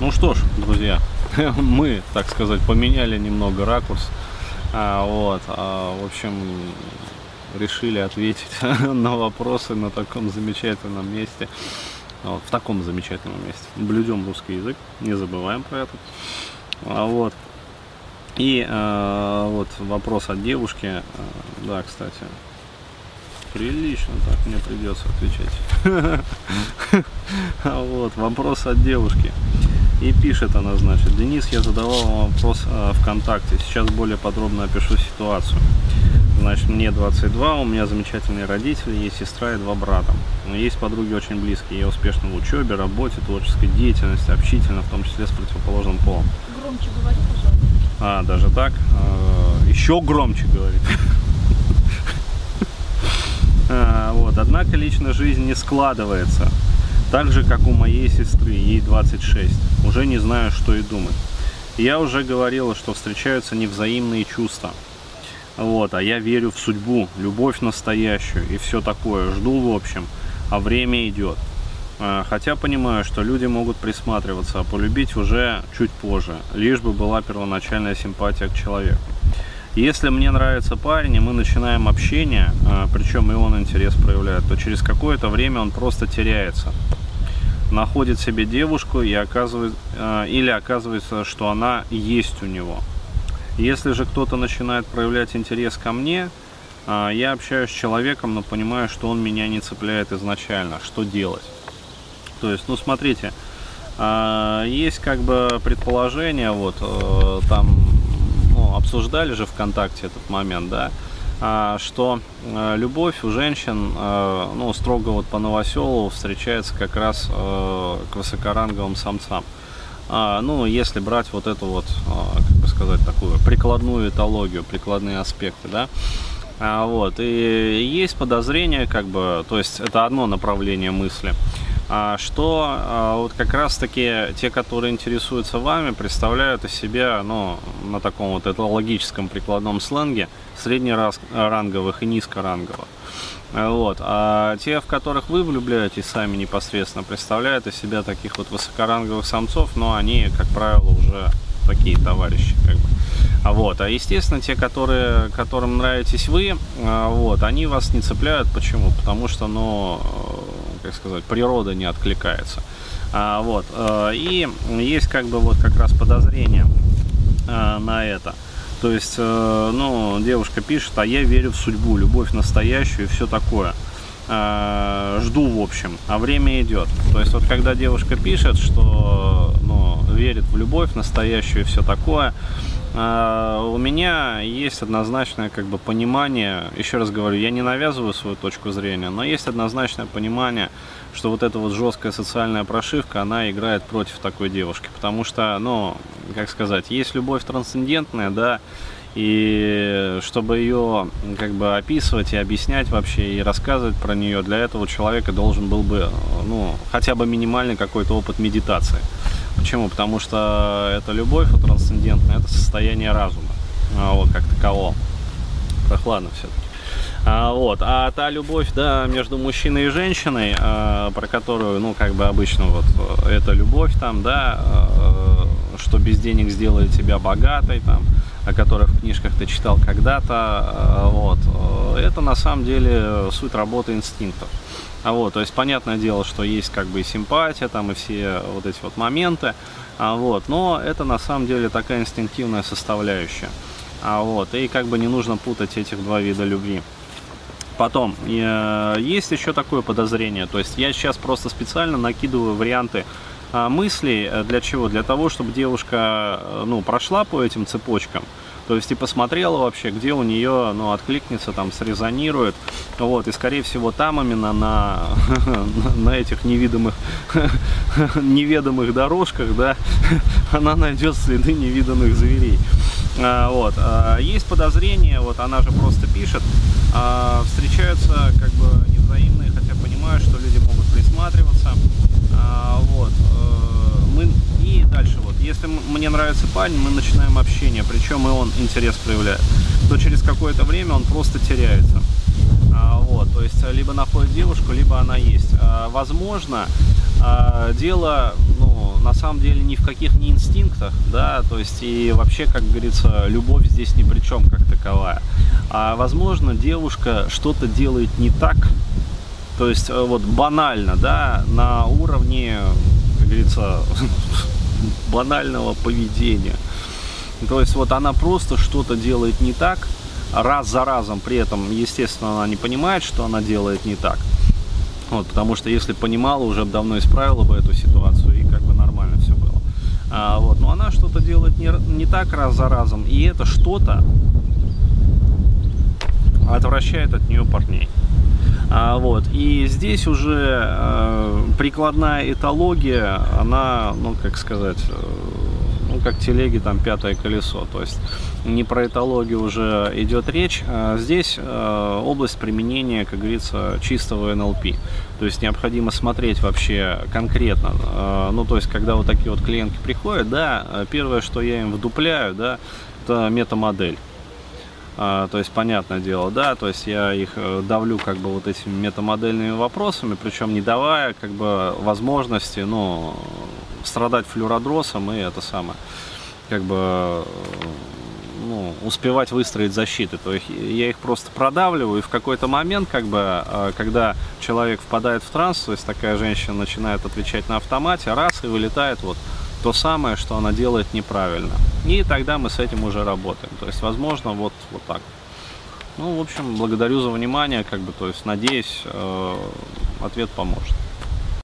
Ну что ж, друзья, мы, так сказать, поменяли немного ракурс. А, вот, а, в общем, решили ответить на вопросы на таком замечательном месте. Вот, в таком замечательном месте. Блюдем русский язык, не забываем про это. А, вот. И а, вот вопрос от девушки. А, да, кстати, прилично так мне придется отвечать. Вот, вопрос от девушки. И пишет она, значит, Денис, я задавал вам вопрос э, ВКонтакте, сейчас более подробно опишу ситуацию. Значит, мне 22, у меня замечательные родители, есть сестра и два брата. Есть подруги очень близкие, я успешна в учебе, работе, творческой деятельности, общительно, в том числе с противоположным полом. Громче говори, пожалуйста. А, даже так? Э, еще громче говорит. А, вот. Однако лично жизнь не складывается. Так же, как у моей сестры, ей 26. Уже не знаю, что и думать. Я уже говорила, что встречаются невзаимные чувства. Вот, а я верю в судьбу, любовь настоящую и все такое. Жду, в общем, а время идет. А, хотя понимаю, что люди могут присматриваться, а полюбить уже чуть позже, лишь бы была первоначальная симпатия к человеку. Если мне нравится парень, и мы начинаем общение, а, причем и он интерес проявляет, то через какое-то время он просто теряется находит себе девушку и оказывает, э, или оказывается, что она есть у него. Если же кто-то начинает проявлять интерес ко мне, э, я общаюсь с человеком, но понимаю, что он меня не цепляет изначально. Что делать? То есть, ну смотрите, э, есть как бы предположение, вот там ну, обсуждали же ВКонтакте этот момент, да, что э, любовь у женщин, э, ну, строго вот по Новоселову, встречается как раз э, к высокоранговым самцам. А, ну, если брать вот эту вот, как бы сказать, такую прикладную этологию, прикладные аспекты, да, а, вот, и есть подозрение, как бы, то есть это одно направление мысли, а, что а, вот как раз таки те, которые интересуются вами, представляют из себя, ну, на таком вот этологическом прикладном сленге, среднеранговых и низкоранговых. Вот. А те, в которых вы влюбляетесь сами непосредственно, представляют из себя таких вот высокоранговых самцов, но они, как правило, уже такие товарищи. Как бы. А вот, а естественно, те, которые, которым нравитесь вы, а, вот, они вас не цепляют. Почему? Потому что, ну, как сказать, природа не откликается. А, вот, э, и есть как бы вот как раз подозрение э, на это. То есть, э, ну, девушка пишет, а я верю в судьбу, любовь настоящую и все такое. Жду, в общем, а время идет. То есть, вот когда девушка пишет, что, ну, верит в любовь настоящую и все такое, у меня есть однозначное как бы понимание, еще раз говорю, я не навязываю свою точку зрения, но есть однозначное понимание, что вот эта вот жесткая социальная прошивка, она играет против такой девушки, потому что, ну, как сказать, есть любовь трансцендентная, да, и чтобы ее как бы описывать и объяснять вообще и рассказывать про нее, для этого человека должен был бы, ну, хотя бы минимальный какой-то опыт медитации. Почему? Потому что это любовь вот, трансцендентная, это состояние разума, а, вот, как такового. Прохладно все-таки. А, вот. а та любовь, да, между мужчиной и женщиной, а, про которую, ну, как бы обычно вот, это любовь там, да, а, что без денег сделает тебя богатой, там, о которых в книжках ты читал когда-то, а, вот, это на самом деле суть работы инстинктов. А вот, то есть понятное дело, что есть как бы и симпатия, там и все вот эти вот моменты, а вот, но это на самом деле такая инстинктивная составляющая. А вот, и как бы не нужно путать этих два вида любви. Потом, э, есть еще такое подозрение, то есть я сейчас просто специально накидываю варианты э, мыслей, э, для чего? Для того, чтобы девушка, э, ну, прошла по этим цепочкам, то есть и посмотрела вообще, где у нее, ну, откликнется, там, срезонирует. Вот, и скорее всего там именно на, на этих невидимых, неведомых дорожках, да, она найдет следы невиданных зверей. А, вот. А, есть подозрение, вот она же просто пишет, а, встречаются как бы невзаимные, хотя понимаю, что люди могут присматриваться. Вот. Мы и дальше вот, если мне нравится парень, мы начинаем общение, причем и он интерес проявляет, то через какое-то время он просто теряется. А, вот, то есть либо находит девушку, либо она есть. А, возможно, а, дело ну, на самом деле ни в каких не инстинктах, да, то есть и вообще, как говорится, любовь здесь ни при чем как таковая. А возможно, девушка что-то делает не так, то есть э, вот банально, да, на уровне, как говорится, банального поведения. То есть вот она просто что-то делает не так, раз за разом, при этом, естественно, она не понимает, что она делает не так. Вот, потому что если понимала, уже давно исправила бы эту ситуацию и как бы нормально все было. А, вот, но она что-то делает не, не так раз за разом, и это что-то отвращает от нее парней. А, вот, и здесь уже э, прикладная этология, она, ну, как сказать, э, ну, как телеги, там, пятое колесо. То есть не про этологию уже идет речь. А здесь э, область применения, как говорится, чистого НЛП. То есть необходимо смотреть вообще конкретно. Э, ну, то есть, когда вот такие вот клиентки приходят, да, первое, что я им вдупляю, да, это метамодель. А, то есть, понятное дело, да, то есть я их э, давлю как бы вот этими метамодельными вопросами, причем не давая как бы возможности, ну, страдать флюродросом и это самое, как бы, э, ну, успевать выстроить защиты. То есть я их просто продавливаю, и в какой-то момент, как бы, э, когда человек впадает в транс, то есть такая женщина начинает отвечать на автомате, раз и вылетает вот то самое, что она делает неправильно. И тогда мы с этим уже работаем. То есть, возможно, вот, вот так. Ну, в общем, благодарю за внимание, как бы, то есть, надеюсь, э, ответ поможет.